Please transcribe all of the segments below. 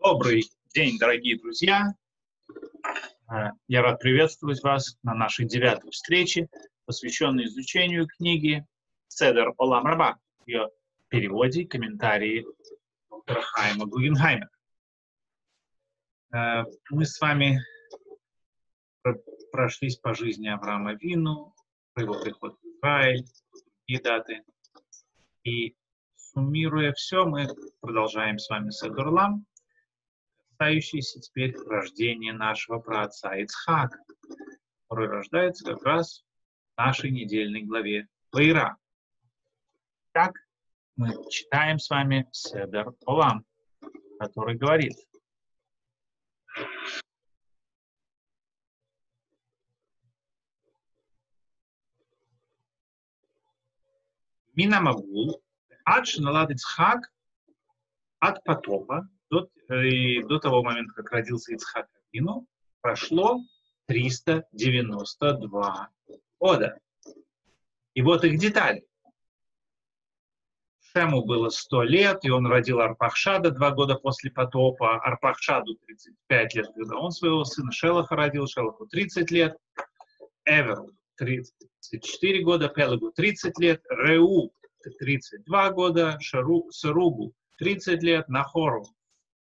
Добрый день, дорогие друзья! Э, я рад приветствовать вас на нашей девятой встрече, посвященной изучению книги «Седер Олам Раба», ее переводе и комментарии доктора Хайма Гугенхаймера. Э, мы с вами прошлись по жизни Авраама Вину, про его приход в Израиль, другие даты. И суммируя все, мы продолжаем с вами Седурлам, касающийся теперь рождения нашего праотца Ицхака, который рождается как раз в нашей недельной главе Вайра. Так мы читаем с вами Седер Олам, который говорит, Минамагул, Ад Шиналад Ицхак, от потопа до, э, до того момента, как родился Ицхак Авину, прошло 392 года. И вот их детали. Шему было 100 лет, и он родил Арпахшада два года после потопа. Арпахшаду 35 лет, когда он своего сына Шелаха родил, Шелаху 30 лет. Эверу 34 года, Пелагу 30 лет, Реу 32 года, Шару, Саругу 30 лет, Нахору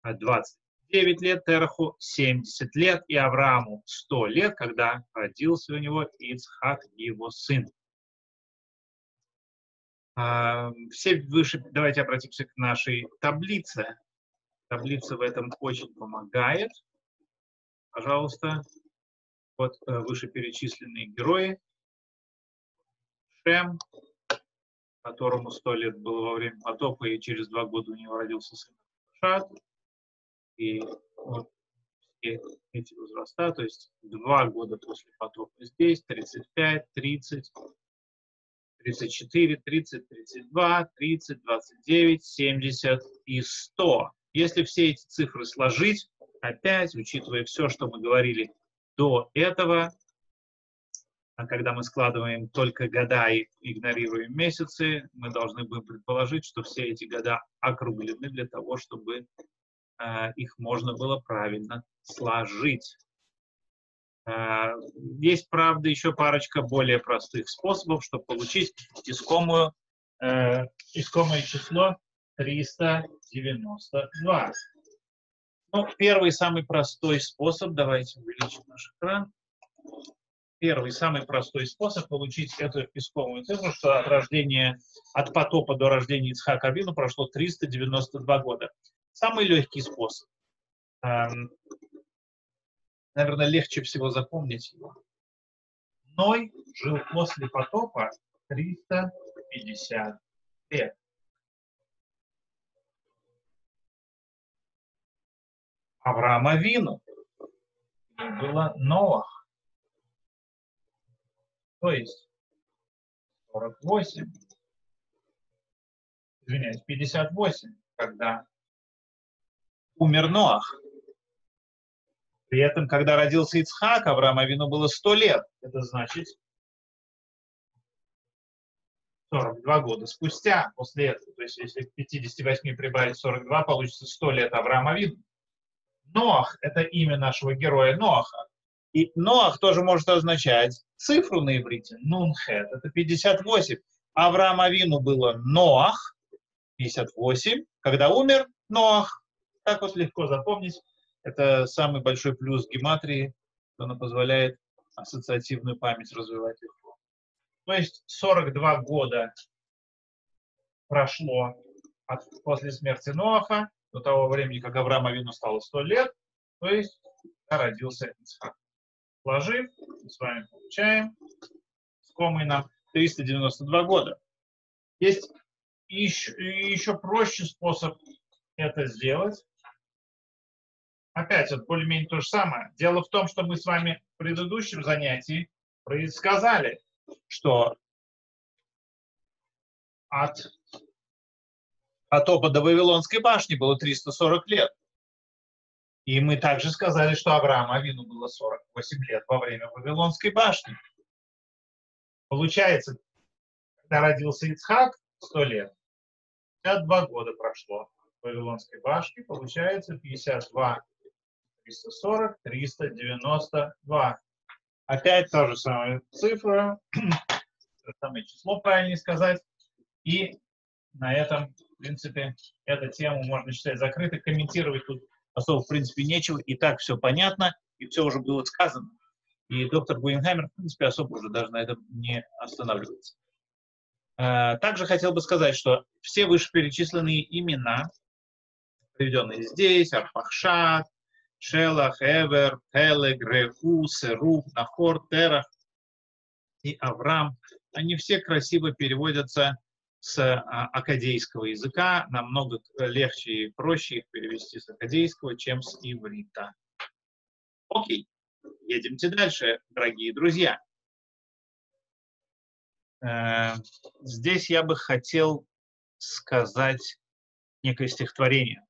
29 лет, Тераху 70 лет и Аврааму 100 лет, когда родился у него Ицхак, его сын. А, все выше, давайте обратимся к нашей таблице. Таблица в этом очень помогает. Пожалуйста, вот э, вышеперечисленные герои. Шем, которому сто лет было во время потопа, и через два года у него родился сын Шат. И вот все эти возраста, то есть два года после потопа здесь, 35, 30, 34, 30, 32, 30, 29, 70 и 100. Если все эти цифры сложить, опять, учитывая все, что мы говорили до этого, а когда мы складываем только года и игнорируем месяцы, мы должны будем предположить, что все эти года округлены для того, чтобы э, их можно было правильно сложить. Э, есть, правда, еще парочка более простых способов, чтобы получить искомую, э, искомое число 392. Ну, первый самый простой способ, давайте увеличим наш экран первый, самый простой способ получить эту искомую цифру, что от рождения, от потопа до рождения Ицхака Авину прошло 392 года. Самый легкий способ. Эм, наверное, легче всего запомнить его. Ной жил после потопа 350 лет. Авраама Вину было Ноах то есть 48, извиняюсь, 58, когда умер Ноах. При этом, когда родился Ицхак, Авраама Вину было 100 лет. Это значит 42 года спустя после этого. То есть, если к 58 прибавить 42, получится 100 лет Авраама Вину. Ноах – это имя нашего героя Ноаха. И Ноах тоже может означать цифру на иврите. Нунхет. Это 58. Авраам Авину было Ноах. 58. Когда умер Ноах. Так вот легко запомнить. Это самый большой плюс гематрии, что она позволяет ассоциативную память развивать легко. То есть 42 года прошло от, после смерти Ноаха до того времени, как Авраам Авину стало 100 лет, то есть родился Ицхак. Сложив, мы с вами получаем искомый нам 392 года. Есть еще, еще проще способ это сделать. Опять, это более-менее то же самое. Дело в том, что мы с вами в предыдущем занятии предсказали, что от потопа до Вавилонской башни было 340 лет. И мы также сказали, что Аврааму Авину было 48 лет во время Вавилонской башни. Получается, когда родился Ицхак, 100 лет, 52 года прошло. Вавилонской башни, получается 52, 340, 392. Опять та же самая цифра, самое число, правильнее сказать. И на этом, в принципе, эту тему можно считать закрытой. Комментировать тут особо, в принципе, нечего. И так все понятно, и все уже было сказано. И доктор Гуинхаймер, в принципе, особо уже даже на этом не останавливается. А, также хотел бы сказать, что все вышеперечисленные имена, приведенные здесь, Арпахшат, Шелах, Эвер, Хелег, Реху, Серух, Нахор, Терах и Авраам, они все красиво переводятся с а, акадейского языка. Намного легче и проще их перевести с акадейского, чем с иврита. Окей, едемте дальше, дорогие друзья. Э, здесь я бы хотел сказать некое стихотворение.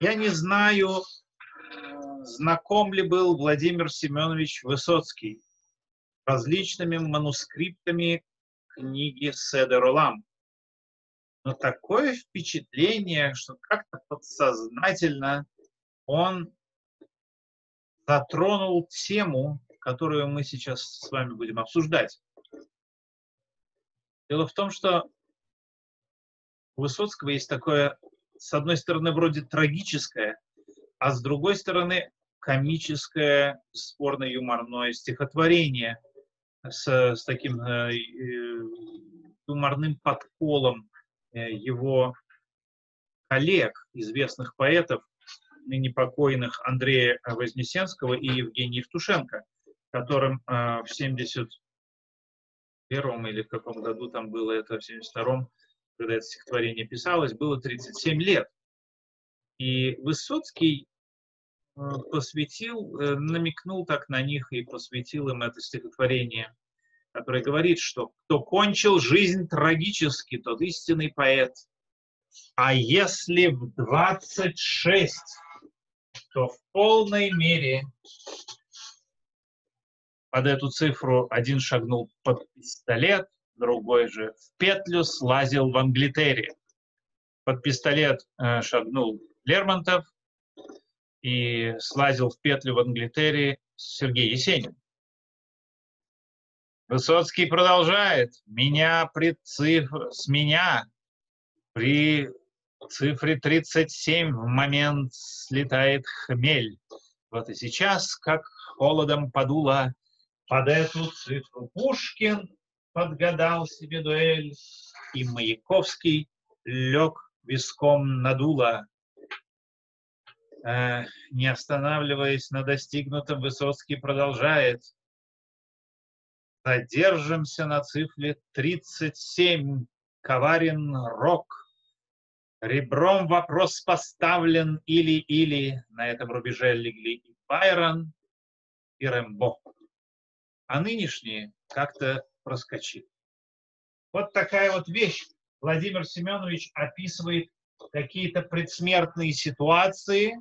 Я не знаю, знаком ли был Владимир Семенович Высоцкий различными манускриптами книги Седер Олам. Но такое впечатление, что как-то подсознательно он затронул тему, которую мы сейчас с вами будем обсуждать. Дело в том, что у Высоцкого есть такое, с одной стороны, вроде трагическое, а с другой стороны, комическое, спорно-юморное стихотворение с, с таким э, юморным подколом э, его коллег, известных поэтов, ныне покойных Андрея Вознесенского и Евгения Евтушенко, которым э, в 70 первом или в каком году там было это, в 72-м, когда это стихотворение писалось, было 37 лет. И Высоцкий э, посвятил, э, намекнул так на них и посвятил им это стихотворение, которое говорит, что кто кончил жизнь трагически, тот истинный поэт. А если в 26, то в полной мере под эту цифру один шагнул под пистолет, другой же в петлю слазил в Англитере. Под пистолет э, шагнул Лермонтов и слазил в петлю в Англитере Сергей Есенин. Высоцкий продолжает. Меня при цифр... С меня при цифре 37 в момент слетает хмель. Вот и сейчас, как холодом подуло, под эту цифру Пушкин подгадал себе дуэль, и Маяковский лег виском на дуло. Э, не останавливаясь на достигнутом, Высоцкий продолжает. Задержимся на цифре 37. Коварен рок. Ребром вопрос поставлен или-или. На этом рубеже легли и Байрон, и Рэмбо а нынешние как-то проскочили. Вот такая вот вещь. Владимир Семенович описывает какие-то предсмертные ситуации,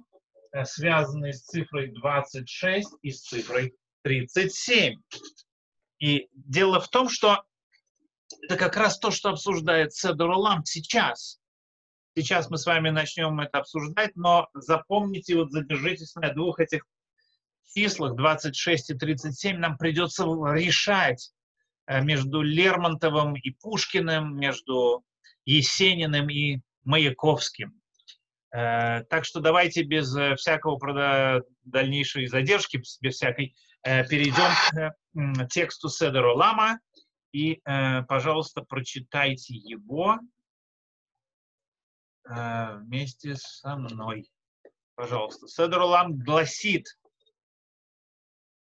связанные с цифрой 26 и с цифрой 37. И дело в том, что это как раз то, что обсуждает Седор Улам сейчас. Сейчас мы с вами начнем это обсуждать, но запомните, вот задержитесь на двух этих числах 26 и 37 нам придется решать э, между Лермонтовым и Пушкиным, между Есениным и Маяковским. Э, так что давайте без э, всякого дальнейшей задержки, без всякой, перейдем к тексту Седера Лама и, пожалуйста, прочитайте его вместе со мной. Пожалуйста. Седер Лам гласит –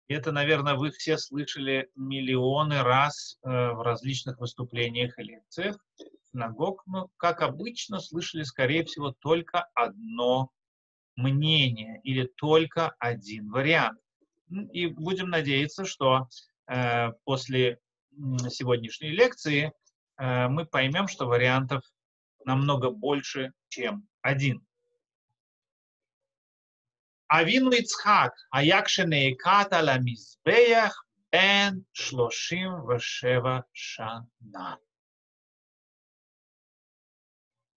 это, наверное, вы все слышали миллионы раз э, в различных выступлениях и лекциях синагог, но, как обычно, слышали, скорее всего, только одно мнение или только один вариант. И будем надеяться, что э, после сегодняшней лекции э, мы поймем, что вариантов намного больше, чем один. Авину Ицхак, Аякшене Ламизбеях, Бен Шлошим Вашева Шана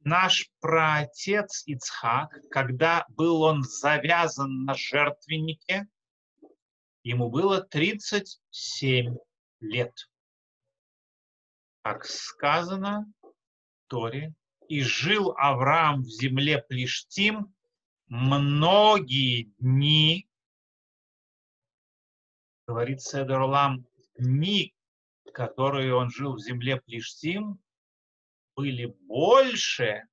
наш праотец Ицхак, когда был он завязан на жертвеннике, ему было 37 лет. Как сказано в Торе, и жил Авраам в земле Плештим многие дни, говорит Седорлам, дни, которые он жил в земле Плештим, были больше,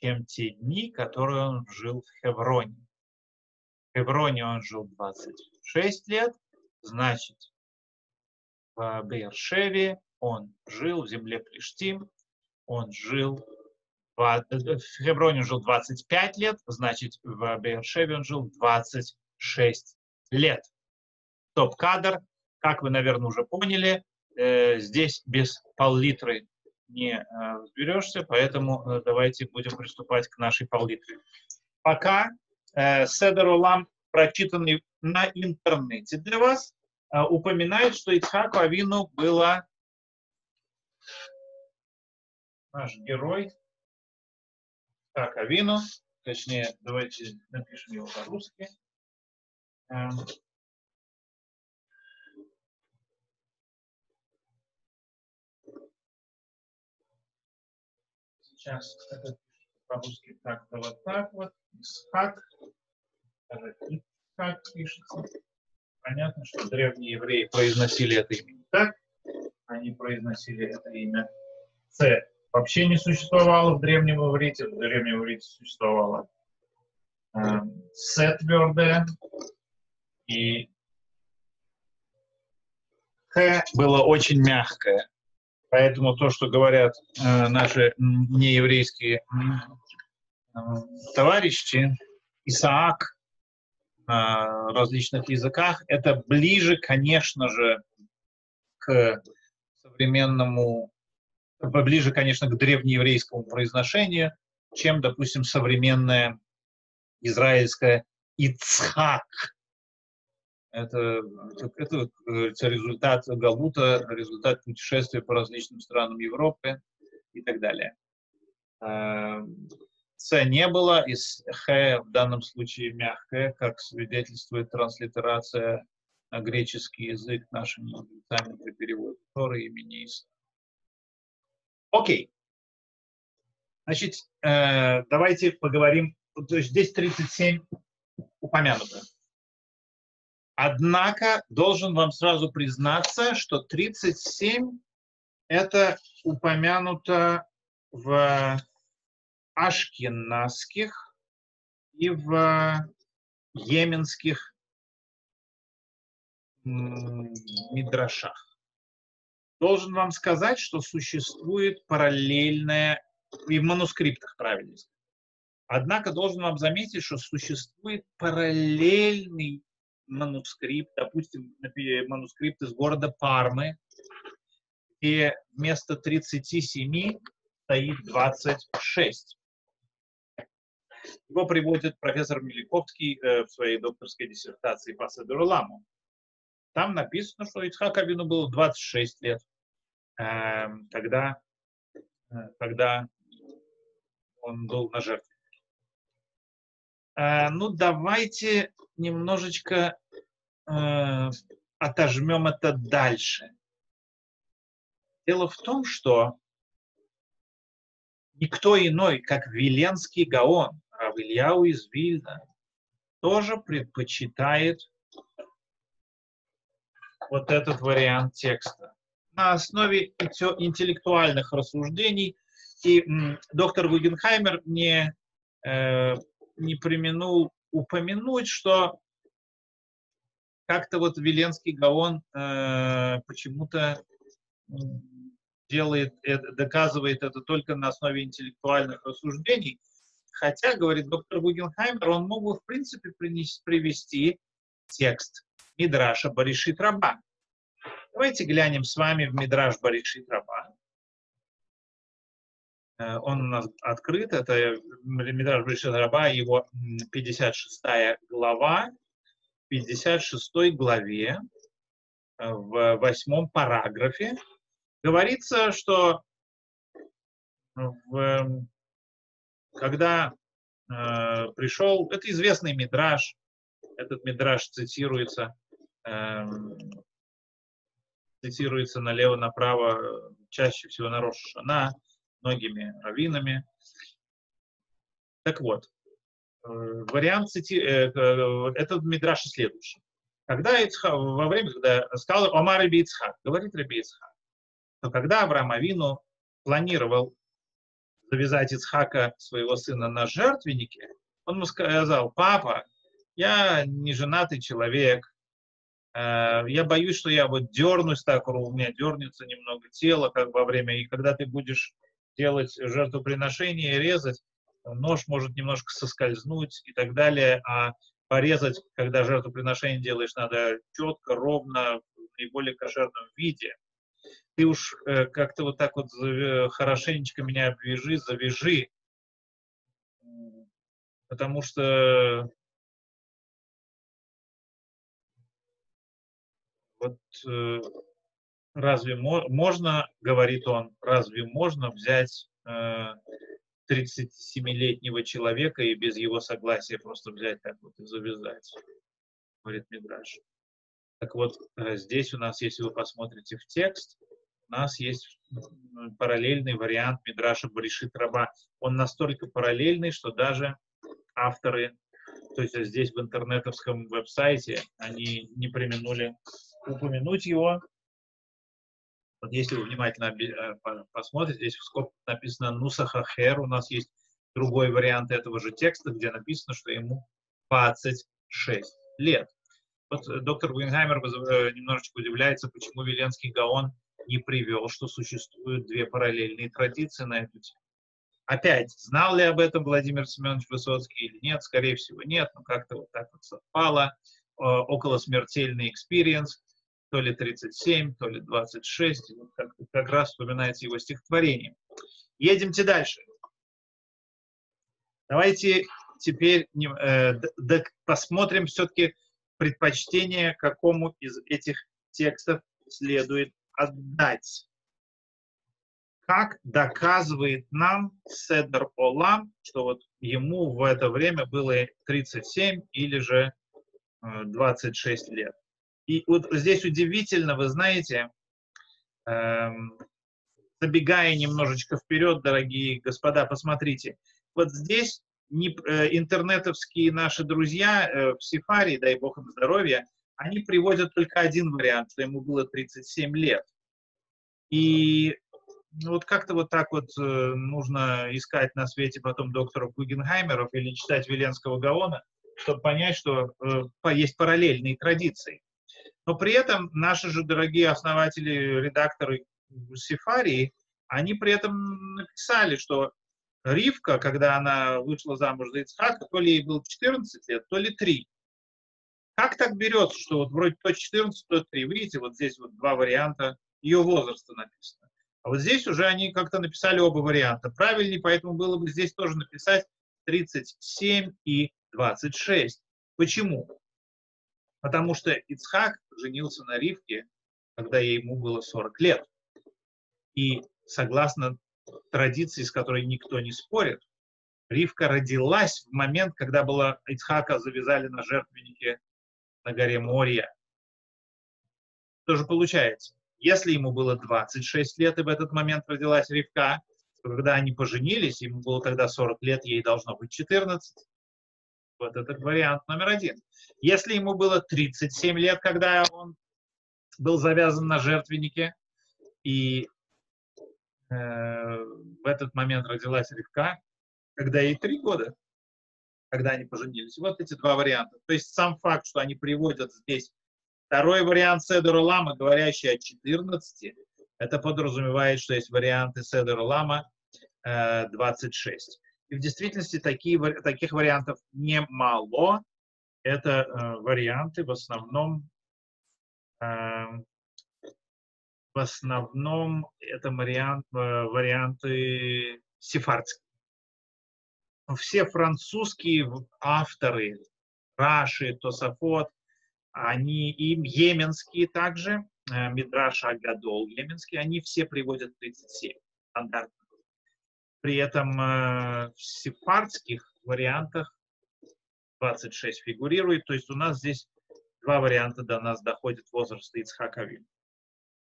чем те дни, которые он жил в Хевроне. В Хевроне он жил 26 лет, значит, в Бейершеве он жил в земле Плештим, он жил в Хевроне жил 25 лет, значит, в Бейершеве он жил 26 лет. Топ-кадр, как вы, наверное, уже поняли, э, здесь без пол-литры не э, разберешься, поэтому э, давайте будем приступать к нашей пол-литре. Пока э, Седер Улам, прочитанный на интернете для вас, э, упоминает, что Ицхаку Авину было наш герой, так, Авину, точнее, давайте напишем его по-русски. Эм, Сейчас это по-русски так-то вот так вот. Исхак. Даже Исхак пишется. Понятно, что древние евреи произносили это имя так. Они произносили это имя С. Вообще не существовало в древнем иврите. В древнем иврите существовало э, С твердое. И Х было очень мягкое. Поэтому то, что говорят э, наши нееврейские э, товарищи, Исаак на различных языках, это ближе, конечно же, к современному, ближе, конечно, к древнееврейскому произношению, чем, допустим, современное израильское Ицхак. Это, это, это результат Галута, результат путешествия по различным странам Европы и так далее. С не было, и Х в данном случае мягкое, как свидетельствует транслитерация на греческий язык нашими мудрецами при переводе Торы имени Иса. Окей. Значит, э, давайте поговорим. То есть здесь 37 упомянуто. Однако должен вам сразу признаться, что 37 это упомянуто в ашкенадских и в йеменских мидрашах. Должен вам сказать, что существует параллельное, и в манускриптах правильно Однако должен вам заметить, что существует параллельный манускрипт, допустим, манускрипт из города Пармы, где вместо 37 стоит 26. Его приводит профессор Миликовский э, в своей докторской диссертации по Седуруламу. Там написано, что Ицхак Авину было 26 лет, э, когда, э, когда он был на жертве. Э, ну, давайте немножечко э, отожмем это дальше. Дело в том, что никто иной, как Виленский Гаон, Равильяу из Вильна, тоже предпочитает вот этот вариант текста. На основе интеллектуальных рассуждений и доктор Гугенхаймер не э, не применул упомянуть, что как-то вот Веленский Гаон э, почему-то делает, доказывает это только на основе интеллектуальных рассуждений. Хотя, говорит доктор Гугенхаймер, он мог бы, в принципе, принести, привести текст Мидраша Баришит Раба. Давайте глянем с вами в Мидраш Баришит Раба. Э, он у нас открыт, это Мидраш Бришет Раба, его 56 глава, 56 главе, э, в восьмом параграфе, говорится, что в, когда э, пришел, это известный мидраж, этот мидраж цитируется, э, цитируется налево-направо, чаще всего на Рошана, многими раввинами. Так вот, э, вариант цити... э, э, этот мидраж следующий. Когда Ицхак, во время, когда сказал Омар Раби Ицхак, говорит Раби Ицхак, то когда Авраам Авину планировал завязать Ицхака, своего сына, на жертвеннике, он ему сказал, папа, я не женатый человек, я боюсь, что я вот дернусь так, у меня дернется немного тело, как во время, и когда ты будешь делать жертвоприношение резать, нож может немножко соскользнуть и так далее, а порезать, когда жертвоприношение делаешь, надо четко, ровно, в наиболее кошерном виде. Ты уж э, как-то вот так вот хорошенечко меня обвяжи, завяжи, потому что вот э, разве мо можно, говорит он, разве можно взять э, 37-летнего человека и без его согласия просто взять так вот и завязать, говорит Мидраш. Так вот, э, здесь у нас, если вы посмотрите в текст, у нас есть параллельный вариант Мидраша Баришит Раба. Он настолько параллельный, что даже авторы, то есть здесь в интернетовском веб-сайте, они не применули упомянуть его, вот если вы внимательно э, посмотрите, здесь в скобках написано Нусахахер, у нас есть другой вариант этого же текста, где написано, что ему 26 лет. Вот э, доктор Гуингаймер э, немножечко удивляется, почему Веленский Гаон не привел, что существуют две параллельные традиции на эту тему. Опять, знал ли об этом Владимир Семенович Высоцкий или нет? Скорее всего, нет, но как-то вот так вот совпало. Около смертельный experience то ли 37, то ли 26, вот как, как раз вспоминается его стихотворение. Едемте дальше. Давайте теперь э, да, посмотрим все-таки предпочтение, какому из этих текстов следует отдать. Как доказывает нам Седер Олам, что вот ему в это время было 37 или же 26 э, лет. И вот здесь удивительно, вы знаете, эм, забегая немножечко вперед, дорогие господа, посмотрите, вот здесь не, э, интернетовские наши друзья э, в Сифаре, дай бог им здоровья, они приводят только один вариант, что ему было 37 лет. И ну, вот как-то вот так вот э, нужно искать на свете потом доктора Гугенхаймеров или читать Веленского Гаона, чтобы понять, что э, есть параллельные традиции. Но при этом наши же дорогие основатели, редакторы Сифарии, они при этом написали, что Ривка, когда она вышла замуж за Ицхака, то ли ей было 14 лет, то ли 3. Как так берется, что вот вроде то 14, то 3? Видите, вот здесь вот два варианта ее возраста написано. А вот здесь уже они как-то написали оба варианта. Правильнее, поэтому было бы здесь тоже написать 37 и 26. Почему? Потому что Ицхак женился на Ривке, когда ему было 40 лет. И согласно традиции, с которой никто не спорит, Ривка родилась в момент, когда была Ицхака завязали на жертвеннике на горе Мория. Что же получается? Если ему было 26 лет, и в этот момент родилась Ривка, то когда они поженились, ему было тогда 40 лет, ей должно быть 14. Вот это вариант номер один. Если ему было 37 лет, когда он был завязан на жертвеннике, и э, в этот момент родилась Ривка, когда ей три года, когда они поженились. Вот эти два варианта. То есть сам факт, что они приводят здесь второй вариант Седора Лама, говорящий о 14, это подразумевает, что есть варианты Седора Лама э, 26. И в действительности такие, таких вариантов немало. Это э, варианты в основном, э, в основном это вариант, э, варианты сефардские. Все французские авторы, Раши, Тософот, они им йеменские также, э, Мидраш Агадол йеменский, они все приводят 37 стандартно. При этом э, в сепардских вариантах 26 фигурирует. То есть у нас здесь два варианта до нас доходит возраст Ицхака Вин.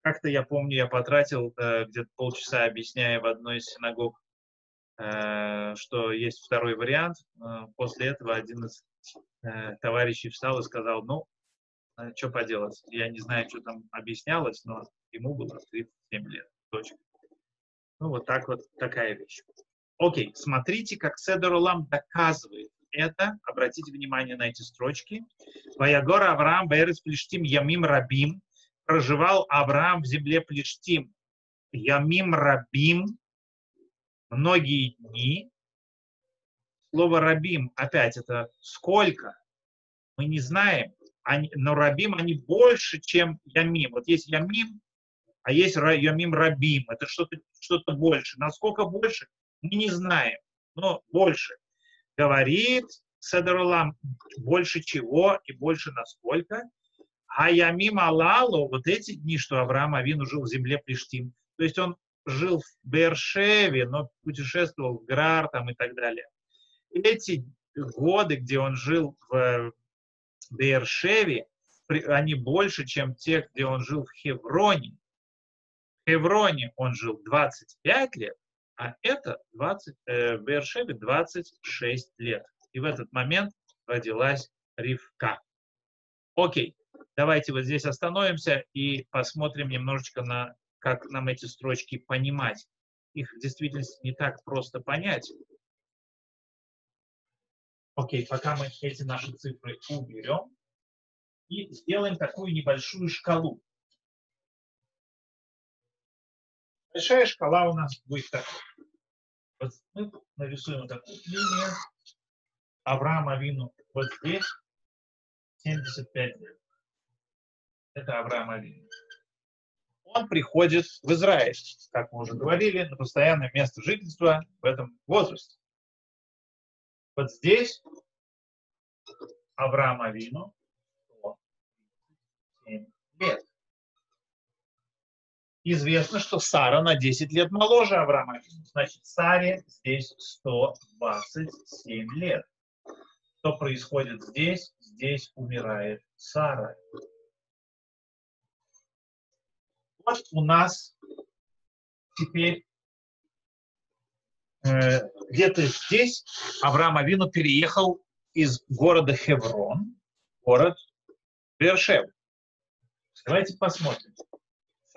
Как-то я помню, я потратил э, где-то полчаса, объясняя в одной из синагог, э, что есть второй вариант. После этого один из товарищей встал и сказал, ну, что поделать, я не знаю, что там объяснялось, но ему было 37 лет. Точка. Ну, вот так вот, такая вещь. Окей, смотрите, как Седор Улам доказывает это. Обратите внимание на эти строчки. Ваягора Авраам Бэрис Плештим Ямим Рабим. Проживал Авраам в земле Плештим. Ямим Рабим. Многие дни. Слово Рабим, опять, это сколько? Мы не знаем. Они, но Рабим, они больше, чем Ямим. Вот есть Ямим, а есть Ямим Рабим. Это что-то что больше. Насколько больше, мы не знаем, но больше. Говорит Седорулам, больше чего и больше насколько. А Ямим Алалу, вот эти дни, что Авраам Авину жил в земле Плештим, то есть он жил в Бершеве, но путешествовал в Грар там и так далее. Эти годы, где он жил в Бершеве, они больше, чем те, где он жил в Хевроне. Хевроне он жил 25 лет, а это 20, э, в Бершеве 26 лет. И в этот момент родилась Ривка. Окей, давайте вот здесь остановимся и посмотрим немножечко на, как нам эти строчки понимать. Их в действительности не так просто понять. Окей, пока мы эти наши цифры уберем и сделаем такую небольшую шкалу. Большая шкала у нас будет такой. Вот мы нарисуем такую линию. Авраам Авину вот здесь 75 лет. Это Авраам Авину. Он приходит в Израиль, как мы уже говорили, на постоянное место жительства в этом возрасте. Вот здесь Авраам Авину 107 лет известно, что Сара на 10 лет моложе Авраама. Значит, Саре здесь 127 лет. Что происходит здесь? Здесь умирает Сара. Вот у нас теперь э, где-то здесь Авраам Авину переехал из города Хеврон, город Бершев. Давайте посмотрим.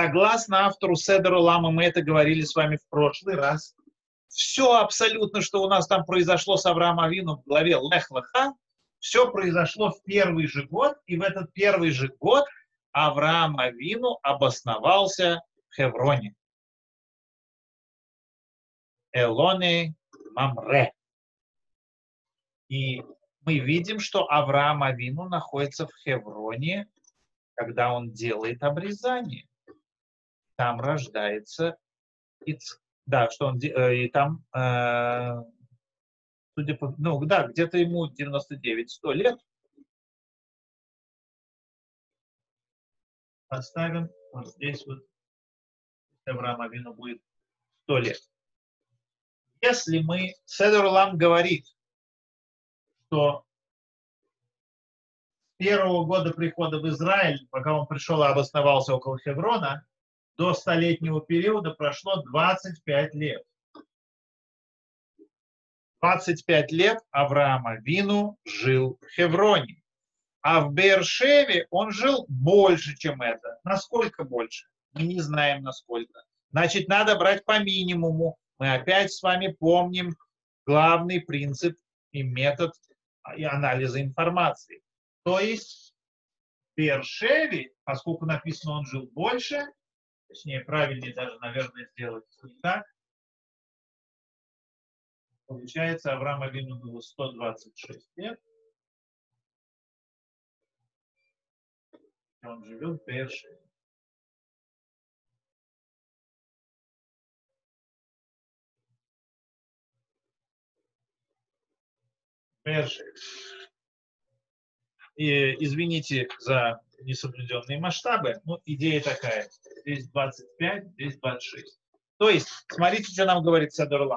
Согласно автору Седеру Лама, мы это говорили с вами в прошлый раз, все абсолютно, что у нас там произошло с Авраамом Авину в главе Лехлаха, все произошло в первый же год, и в этот первый же год Авраам Авину обосновался в Хевроне. Элоне Мамре. И мы видим, что Авраам Авину находится в Хевроне, когда он делает обрезание там рождается Иц... Да, что он э, и там, э, судя по, ну да, где-то ему 99-100 лет. Поставим вот здесь вот Авраам Авину будет 100 лет. Если мы, Седор Лам говорит, что с первого года прихода в Израиль, пока он пришел и обосновался около Хеврона, до столетнего периода прошло 25 лет. 25 лет Авраама Вину жил в Хевроне. А в Бершеве он жил больше, чем это. Насколько больше? Мы не знаем, насколько. Значит, надо брать по минимуму. Мы опять с вами помним главный принцип и метод и анализа информации. То есть в Бершеве, поскольку написано, он жил больше, Точнее, правильнее даже, наверное, сделать не так. Получается, Авраам Авину было 126 лет. Он живет в Бершеве. Бершеве. И, извините за несоблюденные масштабы. Ну, идея такая. Здесь 25, здесь 26. То есть, смотрите, что нам говорит Седор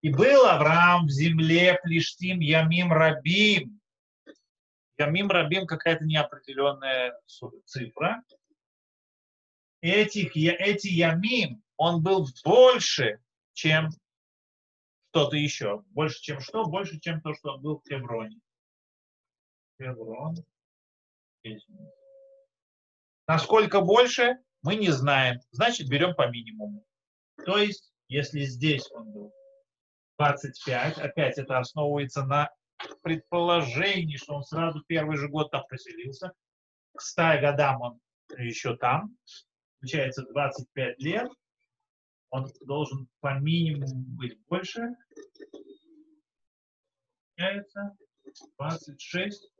И был Авраам в земле Плештим Ямим Рабим. Ямим Рабим какая-то неопределенная цифра. Этих, эти Ямим, он был больше, чем что-то еще. Больше, чем что? Больше, чем то, что он был в Хевроне. Хеврон. Насколько больше, мы не знаем. Значит, берем по минимуму. То есть, если здесь он был 25, опять это основывается на предположении, что он сразу первый же год там поселился. К 100 годам он еще там. Получается 25 лет. Он должен по минимуму быть больше. Получается 26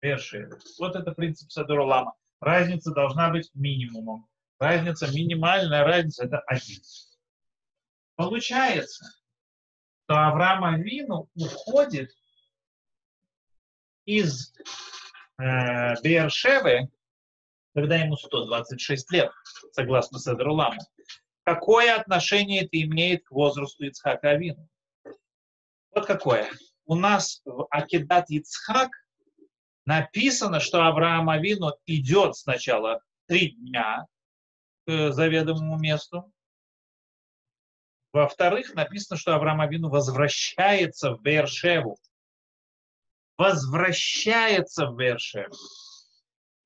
верши. Вот это принцип Садура Лама. Разница должна быть минимумом. Разница, минимальная разница, это один. Получается, что Авраам Авину уходит из э, Бершевы, когда ему 126 лет, согласно Седруламу. Какое отношение это имеет к возрасту Ицхака Авину? Вот какое. У нас в Акидат Ицхак написано, что Авраам Авину идет сначала три дня к заведомому месту, во-вторых, написано, что Авраам Авину возвращается в Бершеву. Возвращается в Бершеву.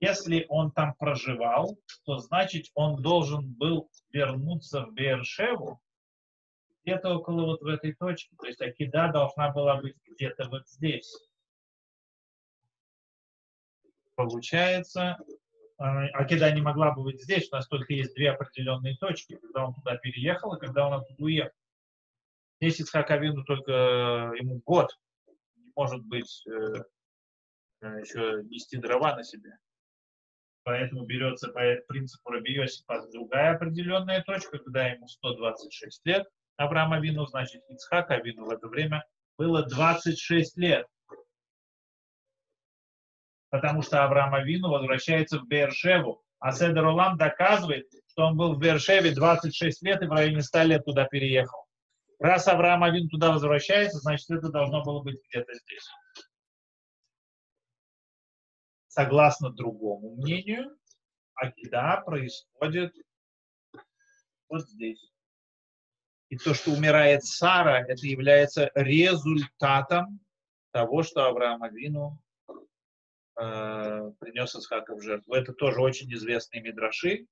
Если он там проживал, то значит он должен был вернуться в Бершеву где-то около вот в этой точке. То есть Акида должна была быть где-то вот здесь. Получается, Акида не могла бы быть здесь, у нас только есть две определенные точки, когда он туда переехал и когда он оттуда уехал. Здесь Ицхак Авину только э, ему год, не может быть э, э, еще нести дрова на себе. Поэтому берется по принципу Раби Йосифа другая определенная точка, когда ему 126 лет. Авраам Авину, значит, Ицхак Авину в это время было 26 лет потому что Авраам Авину возвращается в Бершеву, а Седер Олам доказывает, что он был в Бершеве 26 лет и в районе 100 лет туда переехал. Раз Авраам Авин туда возвращается, значит, это должно было быть где-то здесь. Согласно другому мнению, Акида происходит вот здесь. И то, что умирает Сара, это является результатом того, что Авраам Авину э, принес Исхака в жертву. Это тоже очень известные мидраши,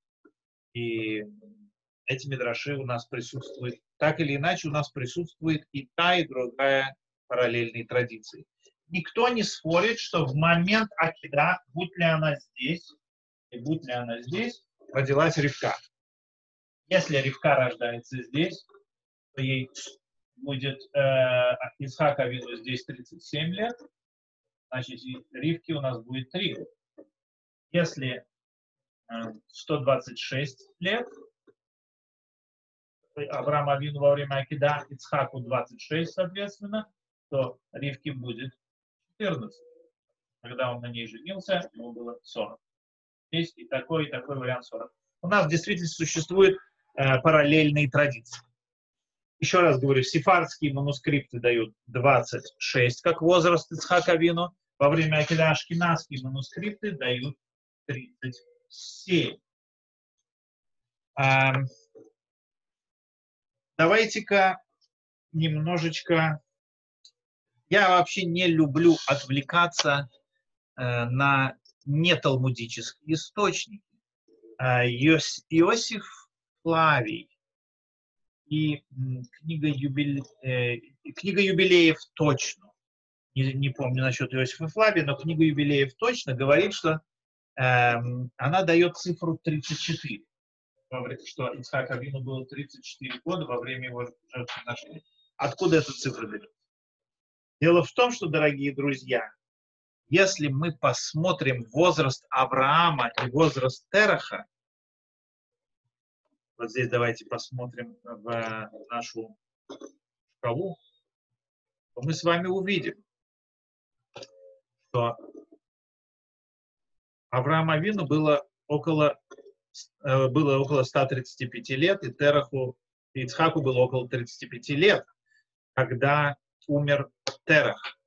и эти мидраши у нас присутствуют, так или иначе у нас присутствует и та, и другая параллельные традиции. Никто не спорит, что в момент Акида, будь ли она здесь, и будь ли она здесь, родилась Ривка. Если Ривка рождается здесь, то ей будет э, Исхак Авину здесь 37 лет, значит, ривки у нас будет 3 года. Если 126 э, лет, Авраам Авину во время Акида, Ицхаку 26, соответственно, то Ривки будет 14. Когда он на ней женился, ему было 40. Есть и такой, и такой вариант 40. У нас действительно существуют э, параллельные традиции. Еще раз говорю, сефардские манускрипты дают 26 как возраст Ицхака Вину, во время Акида ашкенадские манускрипты дают 37. А, давайте-ка немножечко... Я вообще не люблю отвлекаться э, на неталмудические источники. Э, Иос, Иосиф Флавий и книга, юбиле, э, книга юбилеев точно не, не помню насчет Иосифа Флавия, но книга юбилеев точно говорит, что эм, она дает цифру 34, что Ицхак Авину было 34 года во время его жертвоприношения. Откуда эта цифра берется? Дело в том, что, дорогие друзья, если мы посмотрим возраст Авраама и возраст Тераха, вот здесь давайте посмотрим в нашу шкалу, то мы с вами увидим, что Авраам Авину было около, э, было около 135 лет, и Тераху, и Ицхаку было около 35 лет. когда умер Терах.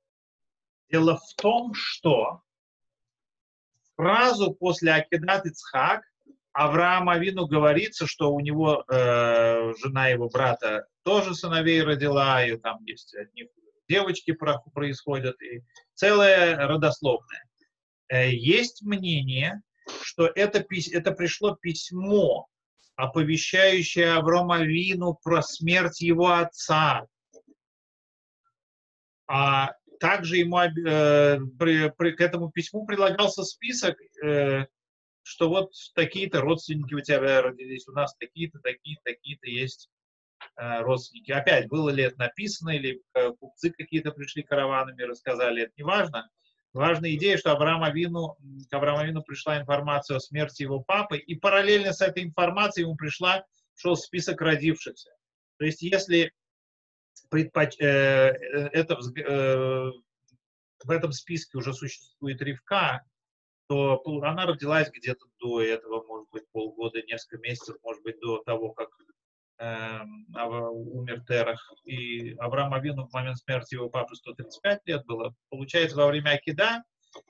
Дело в том, что сразу после Акидат Ицхак Авраам Авину говорится, что у него э, жена его брата тоже сыновей родила, и там есть от них девочки происходят, и целое родословное. Э, есть мнение, что это, это пришло письмо, оповещающее Авраама Вину про смерть его отца. А также ему э, при, при, к этому письму прилагался список, э, что вот такие-то родственники у тебя родились, у нас такие-то, такие-то, такие-то есть родственники. Опять, было ли это написано, или э, купцы какие-то пришли караванами, рассказали, это не важно. Важная идея, что Авраам Авину, к Аврааму Авину пришла информация о смерти его папы, и параллельно с этой информацией ему пришла, шел список родившихся. То есть, если предпоч... э, э это, э, в этом списке уже существует Ривка, то она родилась где-то до этого, может быть, полгода, несколько месяцев, может быть, до того, как э, умер Терах. И Авраам Авину в момент смерти его папы 135 лет было. Получается, во время Акида,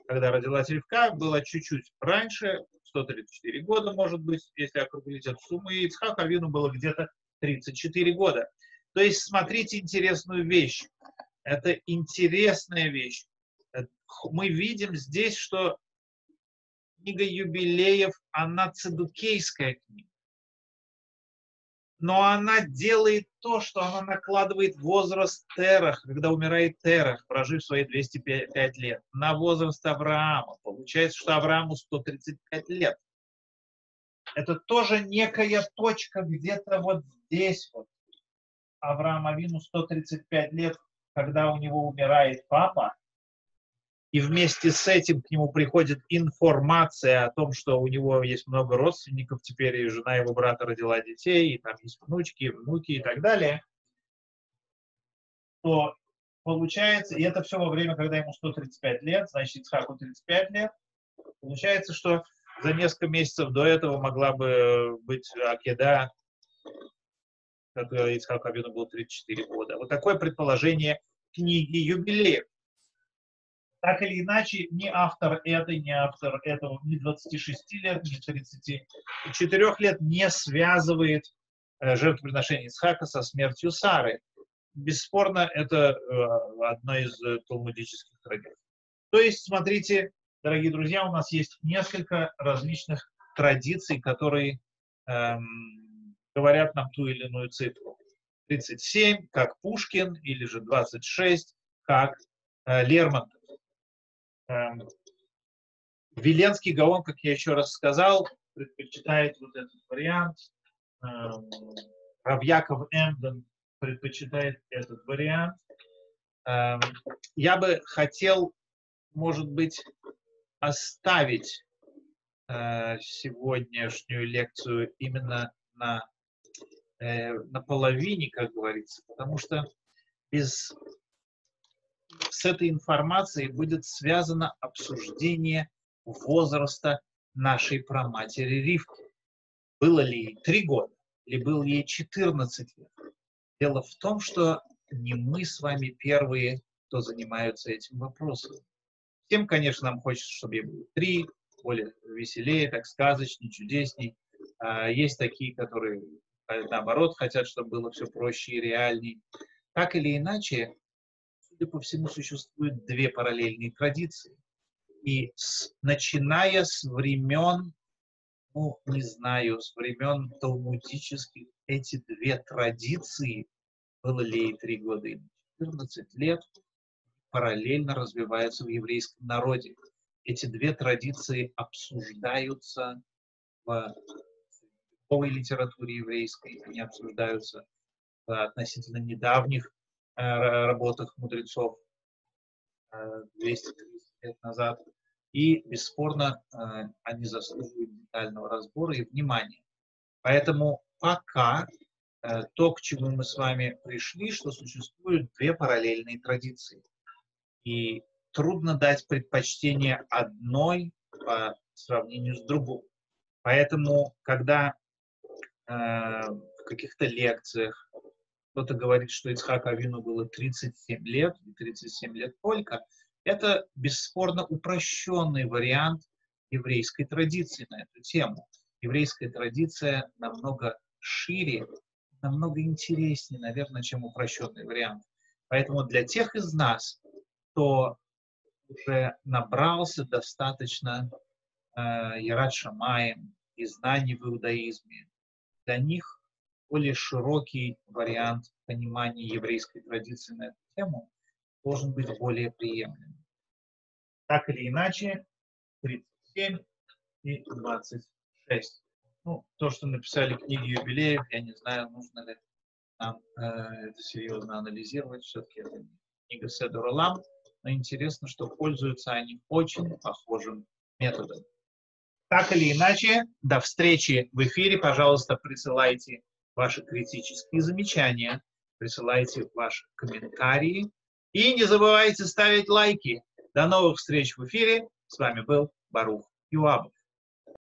когда родилась Ривка, было чуть-чуть раньше, 134 года, может быть, если округлить эту сумму, и Ицхак Авину было где-то 34 года. То есть, смотрите интересную вещь. Это интересная вещь. Мы видим здесь, что книга юбилеев, она цедукейская книга. Но она делает то, что она накладывает возраст Терах, когда умирает Терах, прожив свои 205 лет, на возраст Авраама. Получается, что Аврааму 135 лет. Это тоже некая точка где-то вот здесь вот. Авраам Авину 135 лет, когда у него умирает папа, и вместе с этим к нему приходит информация о том, что у него есть много родственников, теперь и жена его брата родила детей, и там есть внучки, внуки и так далее, то получается, и это все во время, когда ему 135 лет, значит, Ицхаку 35 лет, получается, что за несколько месяцев до этого могла бы быть Акеда, когда Ицхаку Абину было 34 года. Вот такое предположение книги юбилеев так или иначе, ни автор этой, ни автор этого, ни 26 лет, ни 34 лет не связывает э, жертвоприношение Исхака со смертью Сары. Бесспорно, это э, одна из э, талмудических традиций. То есть, смотрите, дорогие друзья, у нас есть несколько различных традиций, которые эм, говорят нам ту или иную цифру. 37, как Пушкин, или же 26, как э, Лермонтов. Эм, Веленский Гаон, как я еще раз сказал, предпочитает вот этот вариант. Эм, Равьяков Эмден предпочитает этот вариант. Эм, я бы хотел, может быть, оставить э, сегодняшнюю лекцию именно на, э, на половине, как говорится, потому что без с этой информацией будет связано обсуждение возраста нашей праматери Ривки. Было ли ей три года, или было ей 14 лет. Дело в том, что не мы с вами первые, кто занимаются этим вопросом. Всем, конечно, нам хочется, чтобы ей было три, более веселее, так сказочнее, чудесней. А есть такие, которые, наоборот, хотят, чтобы было все проще и реальней. Так или иначе, судя по всему, существуют две параллельные традиции. И с, начиная с времен, ну, не знаю, с времен талмудических, эти две традиции, было ли ей три года и 14 лет, параллельно развиваются в еврейском народе. Эти две традиции обсуждаются в новой литературе еврейской, они обсуждаются в относительно недавних Э, работах мудрецов 230 э, лет назад. И, бесспорно, э, они заслуживают детального разбора и внимания. Поэтому пока то, к чему мы с вами пришли, что существуют две параллельные традиции. И трудно дать предпочтение одной по сравнению с другой. Поэтому, когда э, в каких-то лекциях кто-то говорит, что Ицхак Авину было 37 лет, и 37 лет только. Это бесспорно упрощенный вариант еврейской традиции на эту тему. Еврейская традиция намного шире, намного интереснее, наверное, чем упрощенный вариант. Поэтому для тех из нас, кто уже набрался достаточно э, Ярат Шамаем и знаний в иудаизме, для них более широкий вариант понимания еврейской традиции на эту тему должен быть более приемлемым. Так или иначе, 37 и 26. Ну, то, что написали книги юбилеев, я не знаю, нужно ли нам э, это серьезно анализировать. Все-таки это книга Седор Лам, но интересно, что пользуются они очень похожим методом. Так или иначе, до встречи в эфире. Пожалуйста, присылайте ваши критические замечания, присылайте ваши комментарии и не забывайте ставить лайки. До новых встреч в эфире. С вами был Барух Юабов.